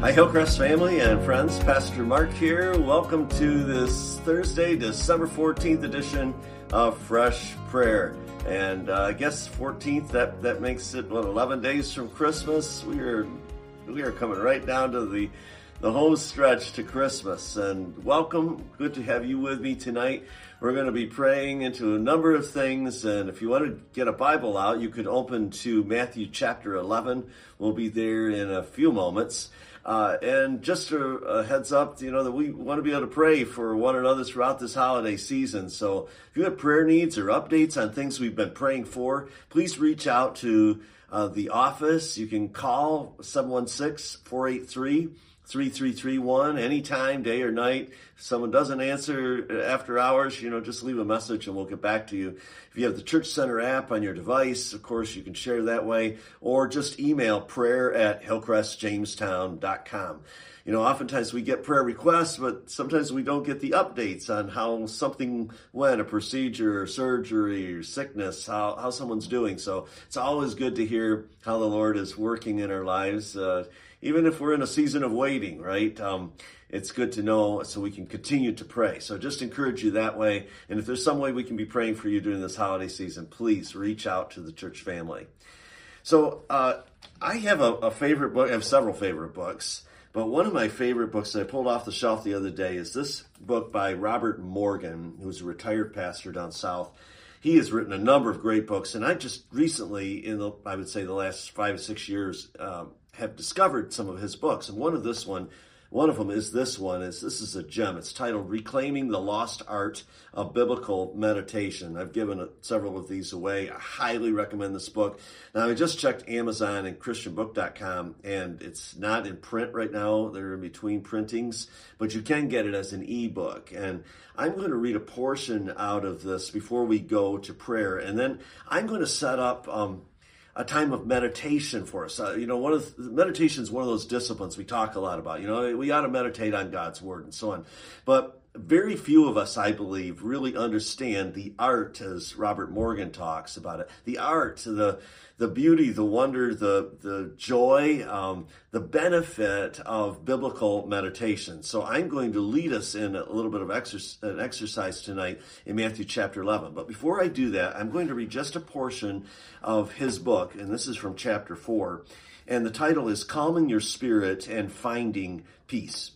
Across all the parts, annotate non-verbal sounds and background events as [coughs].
Hi, Hillcrest family and friends. Pastor Mark here. Welcome to this Thursday, December 14th edition of Fresh Prayer. And uh, I guess 14th, that, that makes it, what, 11 days from Christmas? We are, we are coming right down to the, the home stretch to Christmas. And welcome. Good to have you with me tonight. We're going to be praying into a number of things. And if you want to get a Bible out, you could open to Matthew chapter 11. We'll be there in a few moments. Uh, and just a, a, heads up, you know, that we want to be able to pray for one another throughout this holiday season. So if you have prayer needs or updates on things we've been praying for, please reach out to uh, the office. You can call 716 483 3331 anytime, day or night. If someone doesn't answer after hours, you know, just leave a message and we'll get back to you. If you have the Church Center app on your device, of course, you can share that way or just email prayer at hillcrestjamestown.com. You know, oftentimes we get prayer requests, but sometimes we don't get the updates on how something went, a procedure, or surgery, or sickness, how, how someone's doing. So it's always good to hear how the Lord is working in our lives. Uh, even if we're in a season of waiting, right? Um, it's good to know so we can continue to pray. So just encourage you that way. And if there's some way we can be praying for you during this holiday season, please reach out to the church family. So uh, I have a, a, favorite book. I have several favorite books, but one of my favorite books that I pulled off the shelf the other day is this book by Robert Morgan, who's a retired pastor down south. He has written a number of great books, and I just recently, in the I would say the last five or six years, um, have discovered some of his books, and one of this one, one of them is this one. Is this is a gem? It's titled "Reclaiming the Lost Art of Biblical Meditation." I've given several of these away. I highly recommend this book. Now I just checked Amazon and ChristianBook.com, and it's not in print right now. They're in between printings, but you can get it as an ebook. And I'm going to read a portion out of this before we go to prayer, and then I'm going to set up. Um, a time of meditation for us. Uh, you know, one of meditation is one of those disciplines we talk a lot about. You know, we ought to meditate on God's word and so on. But very few of us, I believe, really understand the art, as Robert Morgan talks about it, the art, the the beauty, the wonder, the the joy, um, the benefit of biblical meditation. So I'm going to lead us in a little bit of exercise, an exercise tonight in Matthew chapter 11. But before I do that, I'm going to read just a portion of his book, and this is from chapter 4. And the title is Calming Your Spirit and Finding Peace.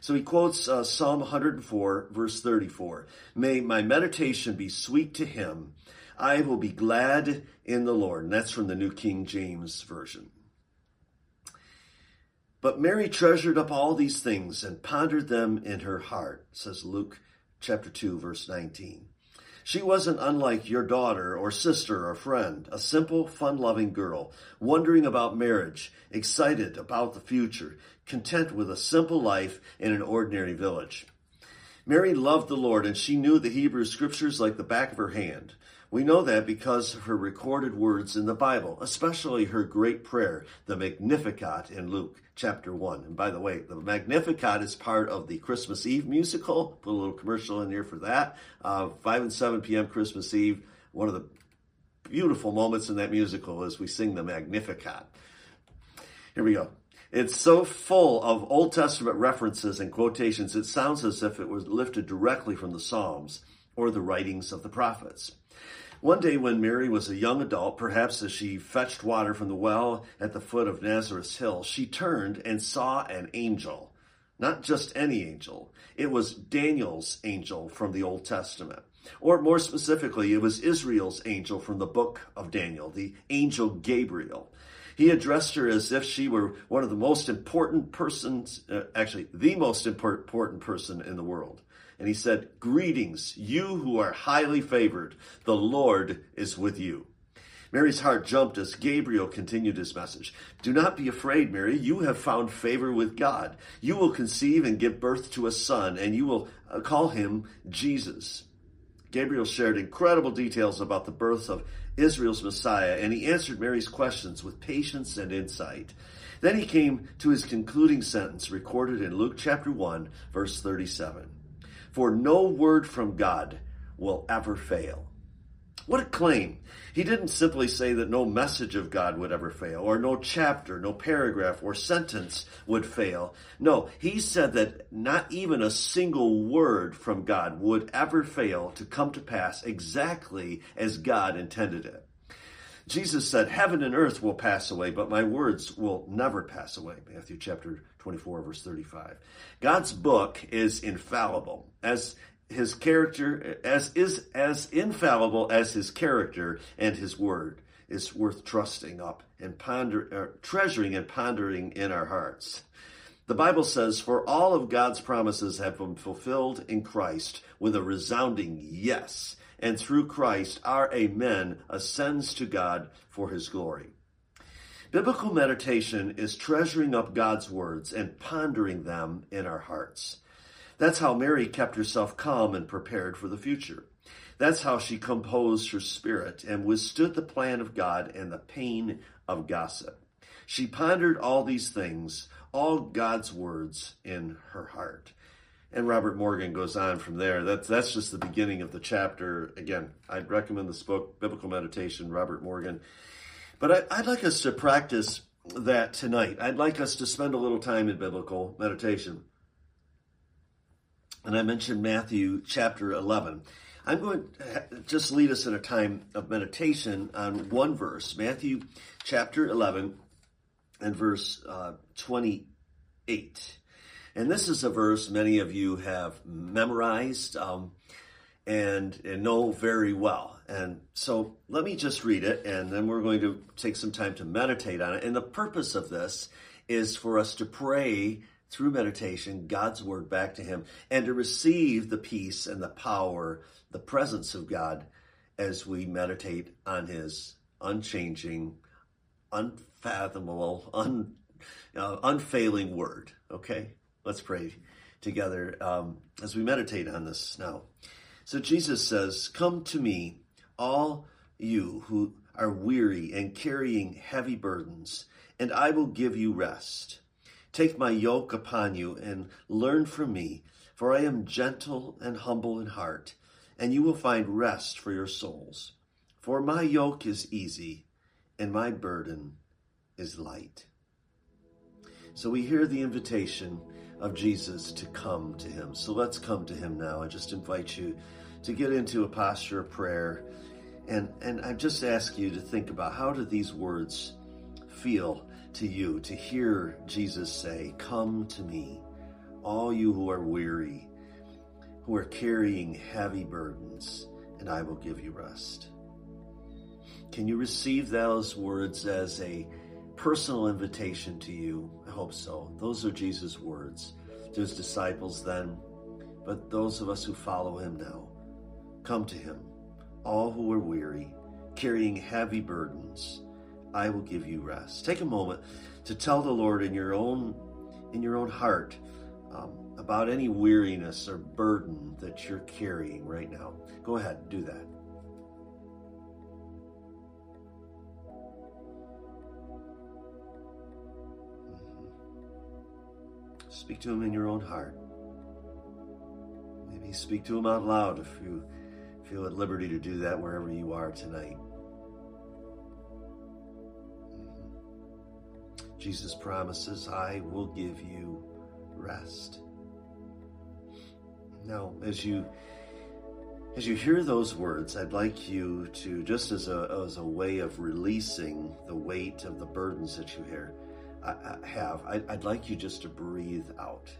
So he quotes uh, Psalm 104, verse 34. May my meditation be sweet to him. I will be glad in the Lord. And that's from the New King James Version. But Mary treasured up all these things and pondered them in her heart, says Luke chapter 2, verse 19. She wasn't unlike your daughter or sister or friend, a simple, fun loving girl, wondering about marriage, excited about the future, content with a simple life in an ordinary village. Mary loved the Lord and she knew the Hebrew scriptures like the back of her hand. We know that because of her recorded words in the Bible, especially her great prayer, the Magnificat in Luke chapter 1. And by the way, the Magnificat is part of the Christmas Eve musical. Put a little commercial in here for that. Uh, 5 and 7 p.m. Christmas Eve. One of the beautiful moments in that musical is we sing the Magnificat. Here we go. It's so full of Old Testament references and quotations, it sounds as if it was lifted directly from the Psalms or the writings of the prophets. One day when Mary was a young adult, perhaps as she fetched water from the well at the foot of Nazareth's hill, she turned and saw an angel. Not just any angel. It was Daniel's angel from the Old Testament. Or more specifically, it was Israel's angel from the book of Daniel, the angel Gabriel. He addressed her as if she were one of the most important persons, uh, actually, the most important person in the world. And he said, Greetings, you who are highly favored. The Lord is with you. Mary's heart jumped as Gabriel continued his message. Do not be afraid, Mary. You have found favor with God. You will conceive and give birth to a son, and you will uh, call him Jesus. Gabriel shared incredible details about the birth of Israel's Messiah, and he answered Mary's questions with patience and insight. Then he came to his concluding sentence recorded in Luke chapter 1, verse 37 for no word from God will ever fail. What a claim. He didn't simply say that no message of God would ever fail, or no chapter, no paragraph, or sentence would fail. No, he said that not even a single word from God would ever fail to come to pass exactly as God intended it. Jesus said, Heaven and earth will pass away, but my words will never pass away. Matthew chapter 24, verse 35. God's book is infallible. As his character as is as infallible as his character and his word is worth trusting up and ponder uh, treasuring and pondering in our hearts. The Bible says, For all of God's promises have been fulfilled in Christ with a resounding yes, and through Christ our amen ascends to God for his glory. Biblical meditation is treasuring up God's words and pondering them in our hearts. That's how Mary kept herself calm and prepared for the future. That's how she composed her spirit and withstood the plan of God and the pain of gossip. She pondered all these things, all God's words in her heart. And Robert Morgan goes on from there. That's that's just the beginning of the chapter. Again, I'd recommend this book, Biblical Meditation, Robert Morgan. But I, I'd like us to practice that tonight. I'd like us to spend a little time in biblical meditation and I mentioned Matthew chapter 11. I'm going to just lead us in a time of meditation on one verse, Matthew chapter 11 and verse uh, 28. And this is a verse many of you have memorized um, and, and know very well. And so let me just read it, and then we're going to take some time to meditate on it. And the purpose of this is for us to pray through meditation, God's word back to him and to receive the peace and the power, the presence of God as we meditate on his unchanging, unfathomable, un, uh, unfailing word. Okay, let's pray together um, as we meditate on this now. So Jesus says, Come to me, all you who are weary and carrying heavy burdens, and I will give you rest. Take my yoke upon you and learn from me, for I am gentle and humble in heart, and you will find rest for your souls. For my yoke is easy and my burden is light. So we hear the invitation of Jesus to come to him. So let's come to him now. I just invite you to get into a posture of prayer. And, and I just ask you to think about how do these words feel to you to hear Jesus say, Come to me, all you who are weary, who are carrying heavy burdens, and I will give you rest. Can you receive those words as a personal invitation to you? Hope so. Those are Jesus' words to his disciples then, but those of us who follow him now. Come to him, all who are weary, carrying heavy burdens I will give you rest. Take a moment to tell the Lord in your own in your own heart um, about any weariness or burden that you're carrying right now. Go ahead, do that. Speak to him in your own heart. Maybe speak to him out loud if you feel at liberty to do that wherever you are tonight. Jesus promises, I will give you rest. Now, as you as you hear those words, I'd like you to, just as a, as a way of releasing the weight of the burdens that you hear, I, have, I'd like you just to breathe out.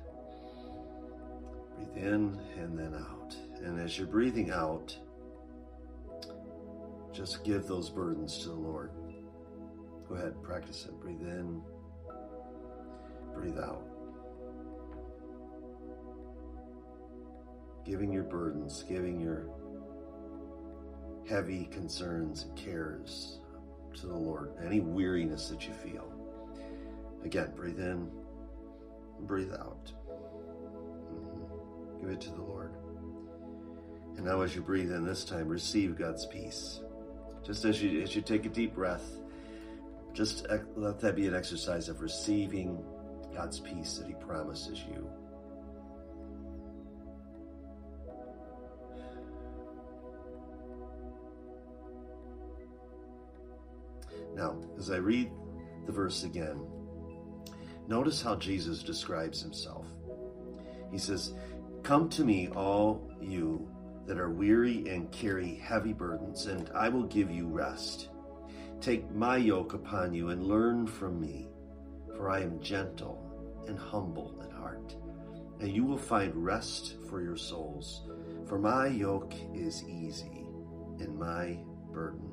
Breathe in and then out. And as you're breathing out, just give those burdens to the Lord. Go ahead, practice it. Breathe in, breathe out. Giving your burdens, giving your heavy concerns and cares to the Lord, any weariness that you feel. Again, breathe in, breathe out. Mm-hmm. Give it to the Lord. And now, as you breathe in this time, receive God's peace. Just as you as you take a deep breath, just let that be an exercise of receiving God's peace that He promises you. Now, as I read the verse again, notice how Jesus describes himself. He says, Come to me, all you that are weary and carry heavy burdens, and I will give you rest. Take my yoke upon you and learn from me, for I am gentle and humble in heart, and you will find rest for your souls. For my yoke is easy and my burden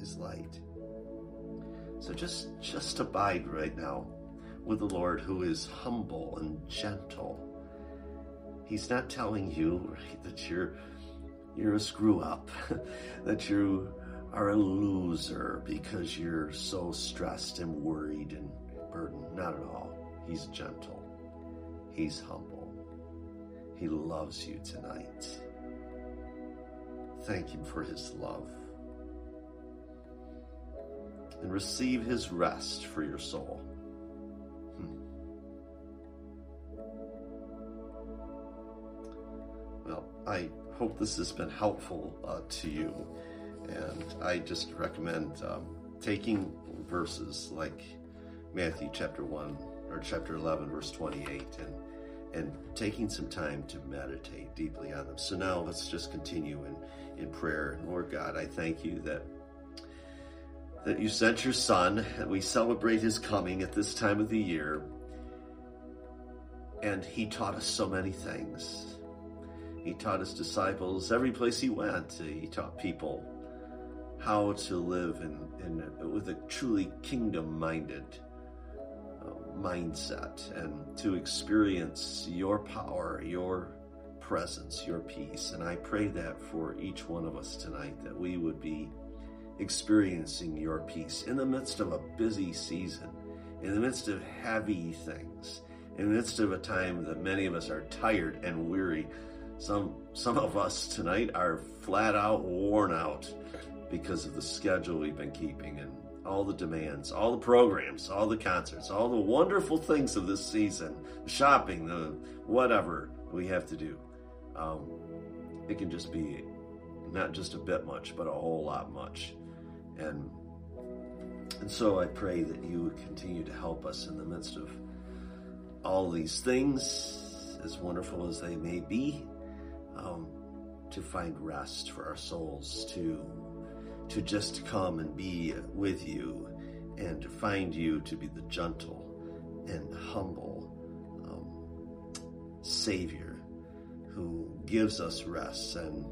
is light. So just just abide right now with the Lord who is humble and gentle He's not telling you right, that you're you're a screw up, [laughs] that you are a loser because you're so stressed and worried and burdened. Not at all. He's gentle. He's humble. He loves you tonight. Thank Him for His love. And receive His rest for your soul. Hope this has been helpful uh, to you. And I just recommend um, taking verses like Matthew chapter 1 or chapter 11, verse 28, and and taking some time to meditate deeply on them. So now let's just continue in, in prayer. Lord God, I thank you that that you sent your son, and we celebrate his coming at this time of the year. And he taught us so many things. He taught his disciples every place he went. He taught people how to live in, in with a truly kingdom-minded uh, mindset and to experience your power, your presence, your peace. And I pray that for each one of us tonight that we would be experiencing your peace in the midst of a busy season, in the midst of heavy things, in the midst of a time that many of us are tired and weary some some of us tonight are flat out worn out because of the schedule we've been keeping and all the demands, all the programs, all the concerts, all the wonderful things of this season, shopping, the whatever we have to do. Um, it can just be not just a bit much, but a whole lot much. And and so I pray that you would continue to help us in the midst of all these things, as wonderful as they may be, um, to find rest for our souls, to to just come and be with you, and to find you to be the gentle and humble um, Savior who gives us rest and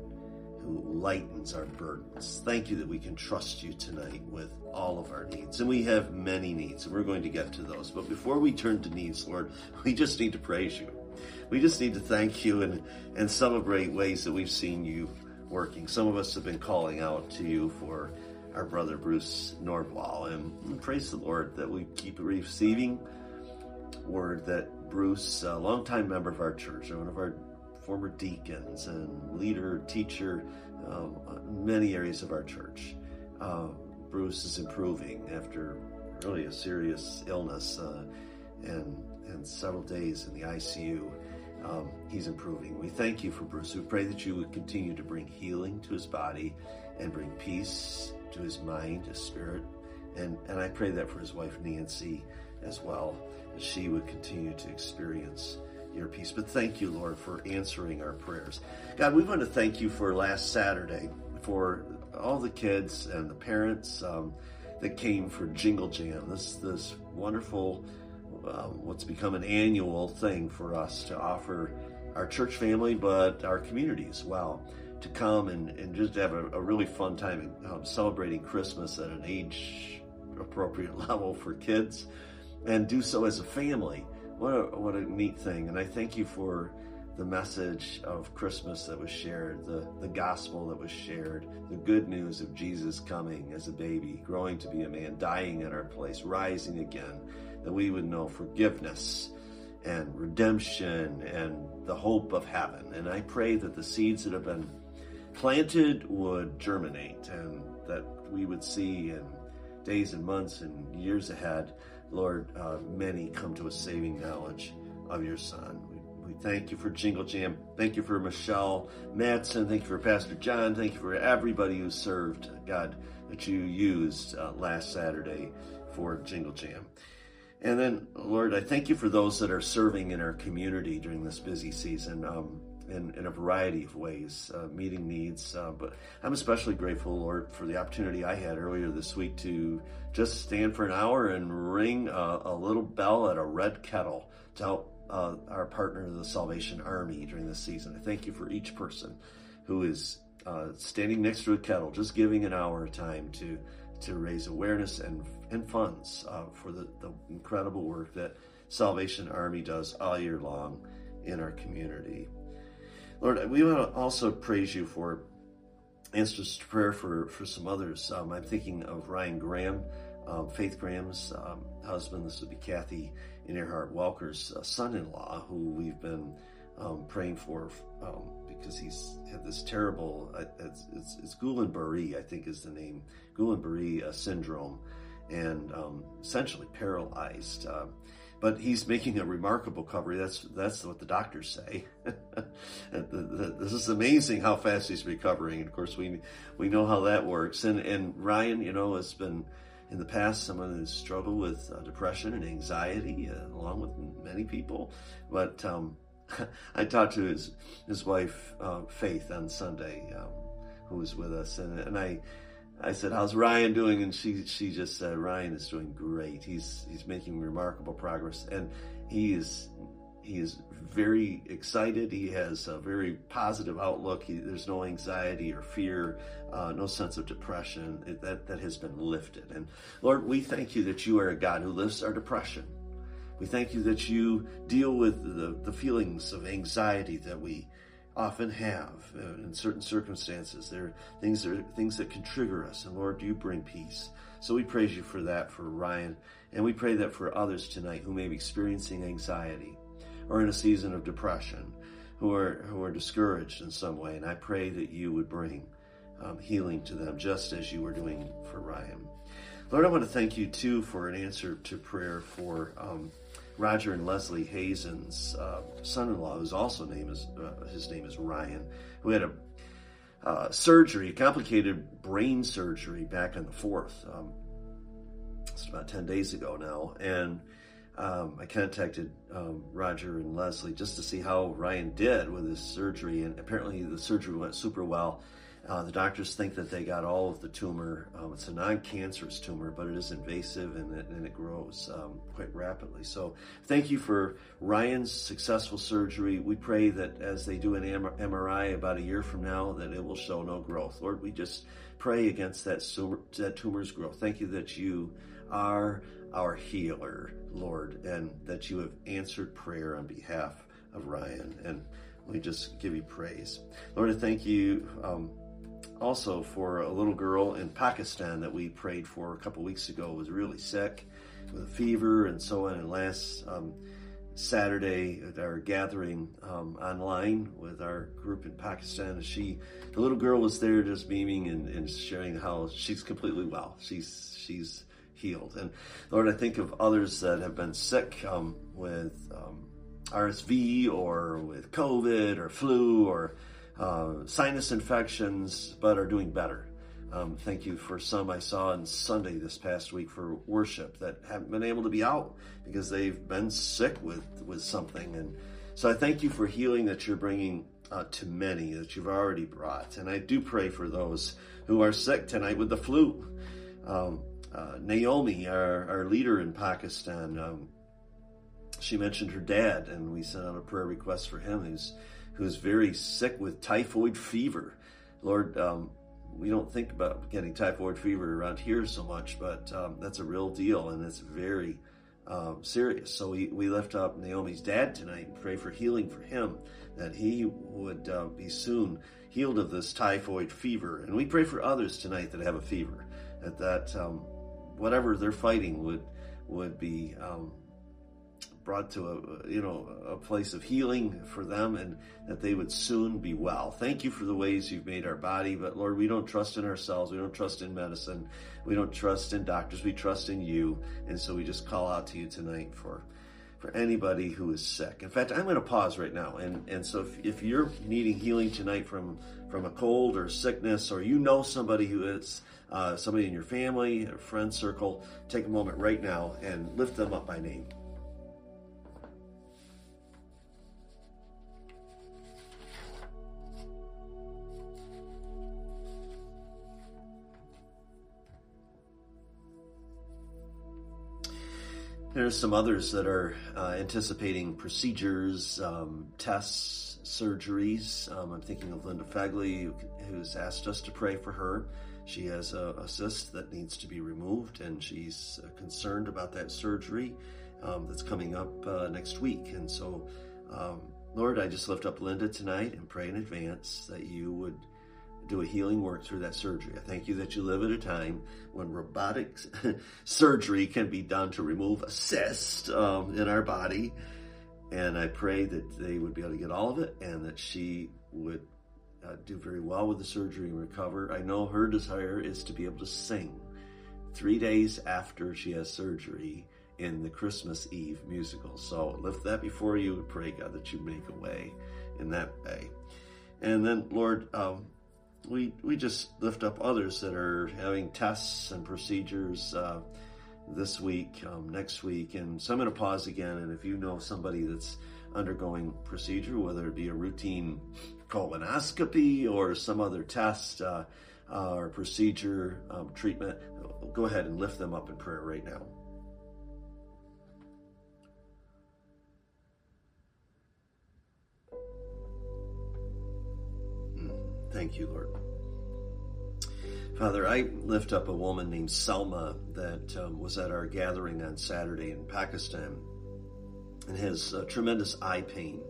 who lightens our burdens. Thank you that we can trust you tonight with all of our needs. And we have many needs, and we're going to get to those. But before we turn to needs, Lord, [laughs] we just need to praise you we just need to thank you and, and celebrate ways that we've seen you working. Some of us have been calling out to you for our brother Bruce Nordwall, and praise the Lord that we keep receiving word that Bruce, a longtime member of our church, one of our former deacons and leader, teacher, um, many areas of our church, uh, Bruce is improving after really a serious illness uh, and and several days in the ICU um, he's improving. We thank you for Bruce. We pray that you would continue to bring healing to his body and bring peace to his mind, his spirit. And, and I pray that for his wife, Nancy, as well, that she would continue to experience your peace. But thank you, Lord, for answering our prayers. God, we want to thank you for last Saturday, for all the kids and the parents um, that came for Jingle Jam, this, this wonderful um, what's become an annual thing for us to offer our church family, but our community as well, to come and, and just have a, a really fun time um, celebrating Christmas at an age appropriate [laughs] level for kids and do so as a family. What a, what a neat thing. And I thank you for the message of Christmas that was shared, the, the gospel that was shared, the good news of Jesus coming as a baby, growing to be a man, dying in our place, rising again that we would know forgiveness and redemption and the hope of heaven. And I pray that the seeds that have been planted would germinate and that we would see in days and months and years ahead, Lord, uh, many come to a saving knowledge of your Son. We thank you for Jingle Jam. Thank you for Michelle Matson. Thank you for Pastor John. Thank you for everybody who served, God, that you used uh, last Saturday for Jingle Jam. And then, Lord, I thank you for those that are serving in our community during this busy season. Um, in, in, a variety of ways, uh, meeting needs. Uh, but I'm especially grateful, Lord, for the opportunity I had earlier this week to just stand for an hour and ring a, a little bell at a red kettle to help uh, our partner, the Salvation Army, during this season. I thank you for each person who is uh, standing next to a kettle, just giving an hour of time to to raise awareness and and funds uh, for the, the incredible work that Salvation Army does all year long in our community. Lord, we want to also praise you for answers to prayer for, for some others. Um, I'm thinking of Ryan Graham, um, Faith Graham's um, husband. This would be Kathy and Earhart Welker's uh, son-in-law, who we've been um, praying for um, because he's had this terrible, uh, it's, it's, it's Guillain-Barré, I think is the name, Guillain-Barré uh, syndrome, and um, essentially paralyzed. Uh, but he's making a remarkable recovery. That's that's what the doctors say. [laughs] this is amazing how fast he's recovering. And of course, we we know how that works. And and Ryan, you know, has been in the past someone who's struggled with uh, depression and anxiety, uh, along with many people. But um, [laughs] I talked to his his wife uh, Faith on Sunday, um, who was with us, and and I I said, "How's Ryan doing?" And she she just said, "Ryan is doing great. He's he's making remarkable progress, and he is he is very excited. He has a very positive outlook. He, there's no anxiety or fear, uh, no sense of depression. It, that that has been lifted. And Lord, we thank you that you are a God who lifts our depression. We thank you that you deal with the, the feelings of anxiety that we often have uh, in certain circumstances. There are things that are things that can trigger us, and Lord, you bring peace. So we praise you for that for Ryan, and we pray that for others tonight who may be experiencing anxiety or in a season of depression, who are who are discouraged in some way. And I pray that you would bring um, healing to them, just as you were doing for Ryan. Lord, I want to thank you too for an answer to prayer for. Um, Roger and Leslie Hazen's uh, son-in-law, whose also name is uh, his name is Ryan, who had a uh, surgery, complicated brain surgery back on the fourth. Um, it's about ten days ago now, and um, I contacted um, Roger and Leslie just to see how Ryan did with his surgery, and apparently the surgery went super well. Uh, the doctors think that they got all of the tumor. Um, it's a non-cancerous tumor, but it is invasive and it, and it grows um, quite rapidly. So, thank you for Ryan's successful surgery. We pray that as they do an MRI about a year from now, that it will show no growth. Lord, we just pray against that, that tumor's growth. Thank you that you are our healer, Lord, and that you have answered prayer on behalf of Ryan. And we just give you praise. Lord, I thank you. Um, also for a little girl in Pakistan that we prayed for a couple weeks ago was really sick with a fever and so on. And last um, Saturday at our gathering um, online with our group in Pakistan, she, the little girl was there just beaming and, and sharing how she's completely well. She's she's healed. And Lord, I think of others that have been sick um, with um, RSV or with COVID or flu or uh, sinus infections, but are doing better. Um, thank you for some I saw on Sunday this past week for worship that haven't been able to be out because they've been sick with, with something. And so I thank you for healing that you're bringing uh, to many that you've already brought. And I do pray for those who are sick tonight with the flu. Um, uh, Naomi, our, our leader in Pakistan, um, she mentioned her dad, and we sent out a prayer request for him. He's who's very sick with typhoid fever. Lord, um, we don't think about getting typhoid fever around here so much, but um, that's a real deal and it's very um, serious. So we, we lift up Naomi's dad tonight and pray for healing for him, that he would uh, be soon healed of this typhoid fever. And we pray for others tonight that have a fever, that, that um, whatever they're fighting would, would be um, brought to a you know a place of healing for them and that they would soon be well. Thank you for the ways you've made our body, but Lord, we don't trust in ourselves. We don't trust in medicine. We don't trust in doctors. We trust in you. And so we just call out to you tonight for for anybody who is sick. In fact, I'm going to pause right now. And, and so if, if you're needing healing tonight from, from a cold or sickness, or you know somebody who is uh, somebody in your family or friend circle, take a moment right now and lift them up by name. There's some others that are uh, anticipating procedures, um, tests, surgeries. Um, I'm thinking of Linda Fagley, who, who's asked us to pray for her. She has a, a cyst that needs to be removed, and she's uh, concerned about that surgery um, that's coming up uh, next week. And so, um, Lord, I just lift up Linda tonight and pray in advance that you would do a healing work through that surgery. I thank you that you live at a time when robotic [laughs] surgery can be done to remove a cyst um, in our body. And I pray that they would be able to get all of it and that she would uh, do very well with the surgery and recover. I know her desire is to be able to sing three days after she has surgery in the Christmas Eve musical. So lift that before you and pray, God, that you make a way in that way. And then, Lord, um, we we just lift up others that are having tests and procedures uh, this week, um, next week, and so I'm going to pause again. And if you know somebody that's undergoing procedure, whether it be a routine colonoscopy or some other test uh, uh, or procedure um, treatment, go ahead and lift them up in prayer right now. Thank you, Lord. Father, I lift up a woman named Selma that um, was at our gathering on Saturday in Pakistan and has uh, tremendous eye pain,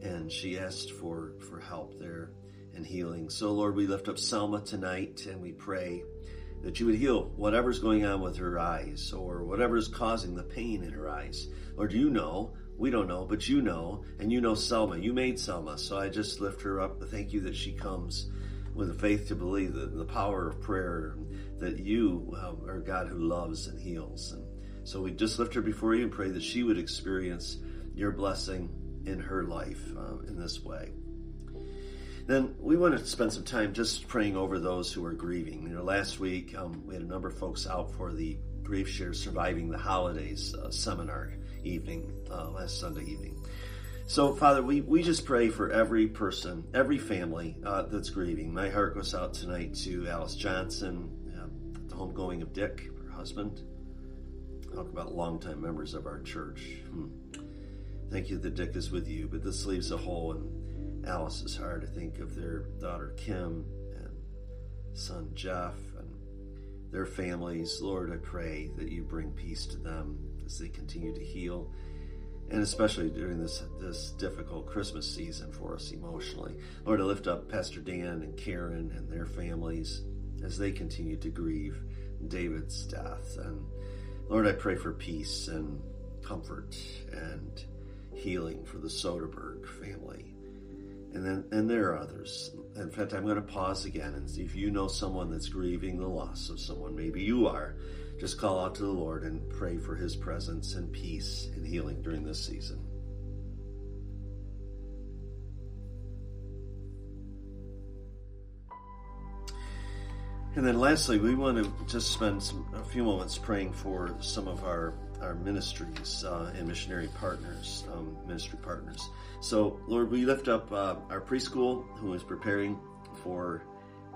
and she asked for, for help there and healing. So, Lord, we lift up Selma tonight and we pray that you would heal whatever's going on with her eyes or whatever's causing the pain in her eyes. Lord, you know. We don't know, but you know, and you know Selma. You made Selma, so I just lift her up. Thank you that she comes with the faith to believe that the power of prayer, that you um, are God who loves and heals. And so we just lift her before you and pray that she would experience your blessing in her life uh, in this way. Then we want to spend some time just praying over those who are grieving. You know, last week um, we had a number of folks out for the Grief Share Surviving the Holidays uh, seminar evening, uh, last Sunday evening. So, Father, we, we just pray for every person, every family uh, that's grieving. My heart goes out tonight to Alice Johnson, uh, the homegoing of Dick, her husband. Talk about longtime members of our church. Hmm. Thank you that Dick is with you, but this leaves a hole in Alice's heart. I think of their daughter Kim and son Jeff and their families. Lord, I pray that you bring peace to them as they continue to heal, and especially during this this difficult Christmas season for us emotionally. Lord, I lift up Pastor Dan and Karen and their families as they continue to grieve David's death. And Lord, I pray for peace and comfort and healing for the Soderberg family. And then and there are others. In fact, I'm going to pause again and see if you know someone that's grieving the loss of someone. Maybe you are. Just call out to the Lord and pray for his presence and peace and healing during this season. And then lastly, we want to just spend some, a few moments praying for some of our, our ministries uh, and missionary partners, um, ministry partners. So, Lord, we lift up uh, our preschool who is preparing for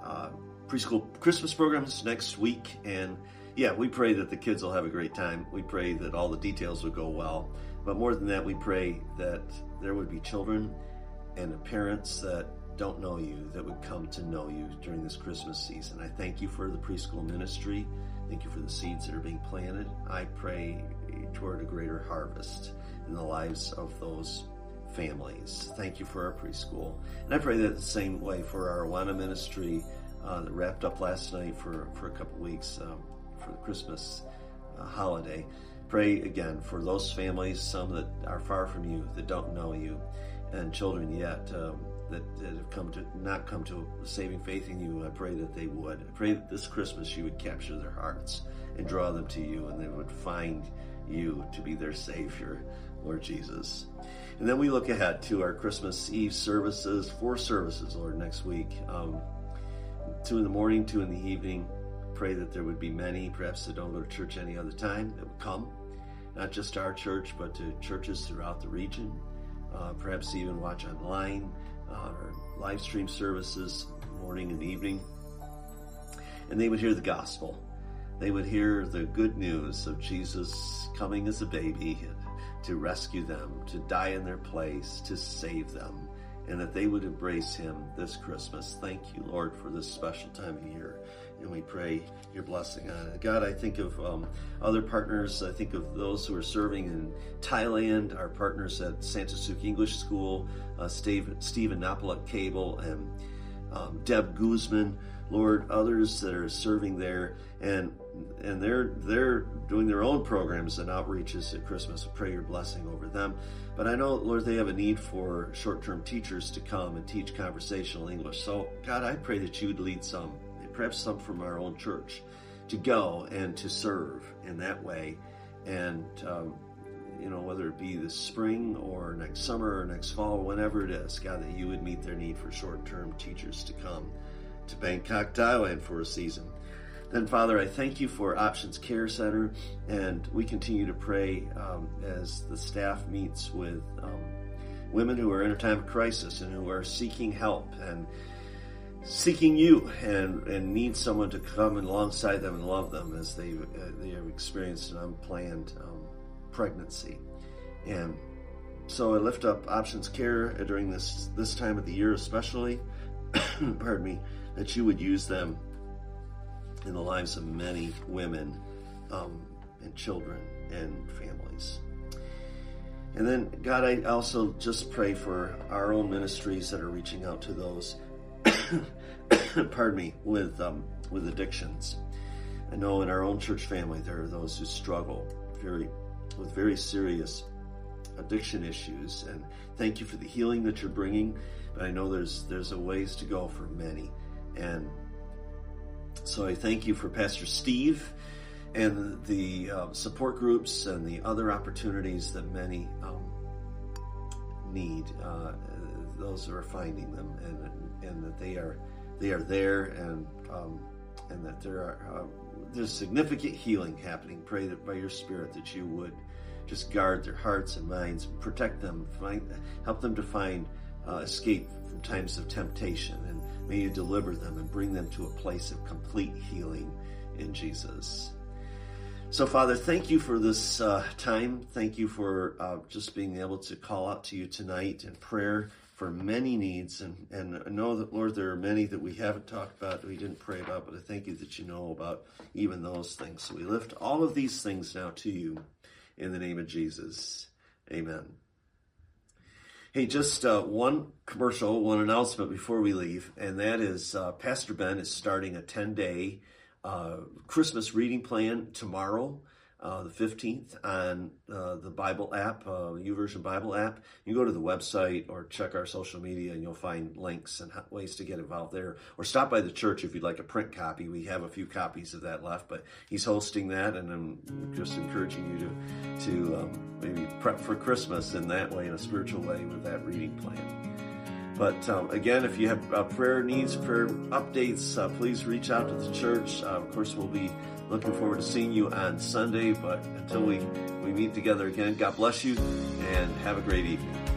uh, preschool Christmas programs next week. And yeah, we pray that the kids will have a great time. We pray that all the details will go well. But more than that, we pray that there would be children and parents that don't know you that would come to know you during this Christmas season. I thank you for the preschool ministry. Thank you for the seeds that are being planted. I pray toward a greater harvest in the lives of those families. Thank you for our preschool. And I pray that the same way for our Awana ministry uh, that wrapped up last night for, for a couple weeks. Um, for the Christmas uh, holiday. Pray again for those families, some that are far from you, that don't know you, and children yet um, that, that, have come to not come to saving faith in you. I pray that they would. I pray that this Christmas you would capture their hearts and draw them to you, and they would find you to be their Savior. Lord Jesus. And then we look ahead to our Christmas Eve services, four services, Lord, next week. Um, two in the morning, two in the evening. Pray that there would be many, perhaps that don't go to church any other time, that would come, not just our church, but to churches throughout the region. Uh, perhaps even watch online uh, or live stream services, morning and evening. And they would hear the gospel. They would hear the good news of Jesus coming as a baby to rescue them, to die in their place, to save them, and that they would embrace Him this Christmas. Thank you, Lord, for this special time of year. And we pray your blessing on it. God, I think of um, other partners. I think of those who are serving in Thailand, our partners at Santisuk English School, uh, Steve, Stephen Napolet Cable, and um, Deb Guzman. Lord, others that are serving there, and and they're they're doing their own programs and outreaches at Christmas. I pray your blessing over them. But I know, Lord, they have a need for short-term teachers to come and teach conversational English. So, God, I pray that you would lead some, perhaps some from our own church, to go and to serve in that way, and. Um, you know, whether it be this spring or next summer or next fall, whenever it is, God, that you would meet their need for short term teachers to come to Bangkok, Thailand for a season. Then, Father, I thank you for Options Care Center, and we continue to pray um, as the staff meets with um, women who are in a time of crisis and who are seeking help and seeking you and, and need someone to come alongside them and love them as they, uh, they have experienced an unplanned um, pregnancy. And so I lift up Options Care during this, this time of the year, especially. [coughs] Pardon me that you would use them in the lives of many women um, and children and families. And then, God, I also just pray for our own ministries that are reaching out to those, [coughs] pardon me, with um, with addictions. I know in our own church family there are those who struggle very with very serious addiction issues. And thank you for the healing that you're bringing. But I know there's there's a ways to go for many. And so I thank you for Pastor Steve and the uh, support groups and the other opportunities that many um, need. Uh, those who are finding them, and and that they are they are there, and um, and that there are uh, there's significant healing happening. Pray that by your Spirit that you would just guard their hearts and minds, protect them, find help them to find uh, escape from times of temptation and May you deliver them and bring them to a place of complete healing in Jesus. So, Father, thank you for this uh, time. Thank you for uh, just being able to call out to you tonight in prayer for many needs. And, and I know that, Lord, there are many that we haven't talked about, that we didn't pray about, but I thank you that you know about even those things. So we lift all of these things now to you in the name of Jesus. Amen. Hey, just uh, one commercial, one announcement before we leave, and that is uh, Pastor Ben is starting a 10 day uh, Christmas reading plan tomorrow uh, the 15th on uh, the Bible app, uh, YouVersion Bible app. You go to the website or check our social media and you'll find links and ways to get involved there. Or stop by the church if you'd like a print copy. We have a few copies of that left, but he's hosting that and I'm just encouraging you to, to um, maybe prep for Christmas in that way, in a spiritual way with that reading plan. But um, again, if you have uh, prayer needs, prayer updates, uh, please reach out to the church. Of course, we'll be looking forward to seeing you on Sunday. But until we, we meet together again, God bless you and have a great evening.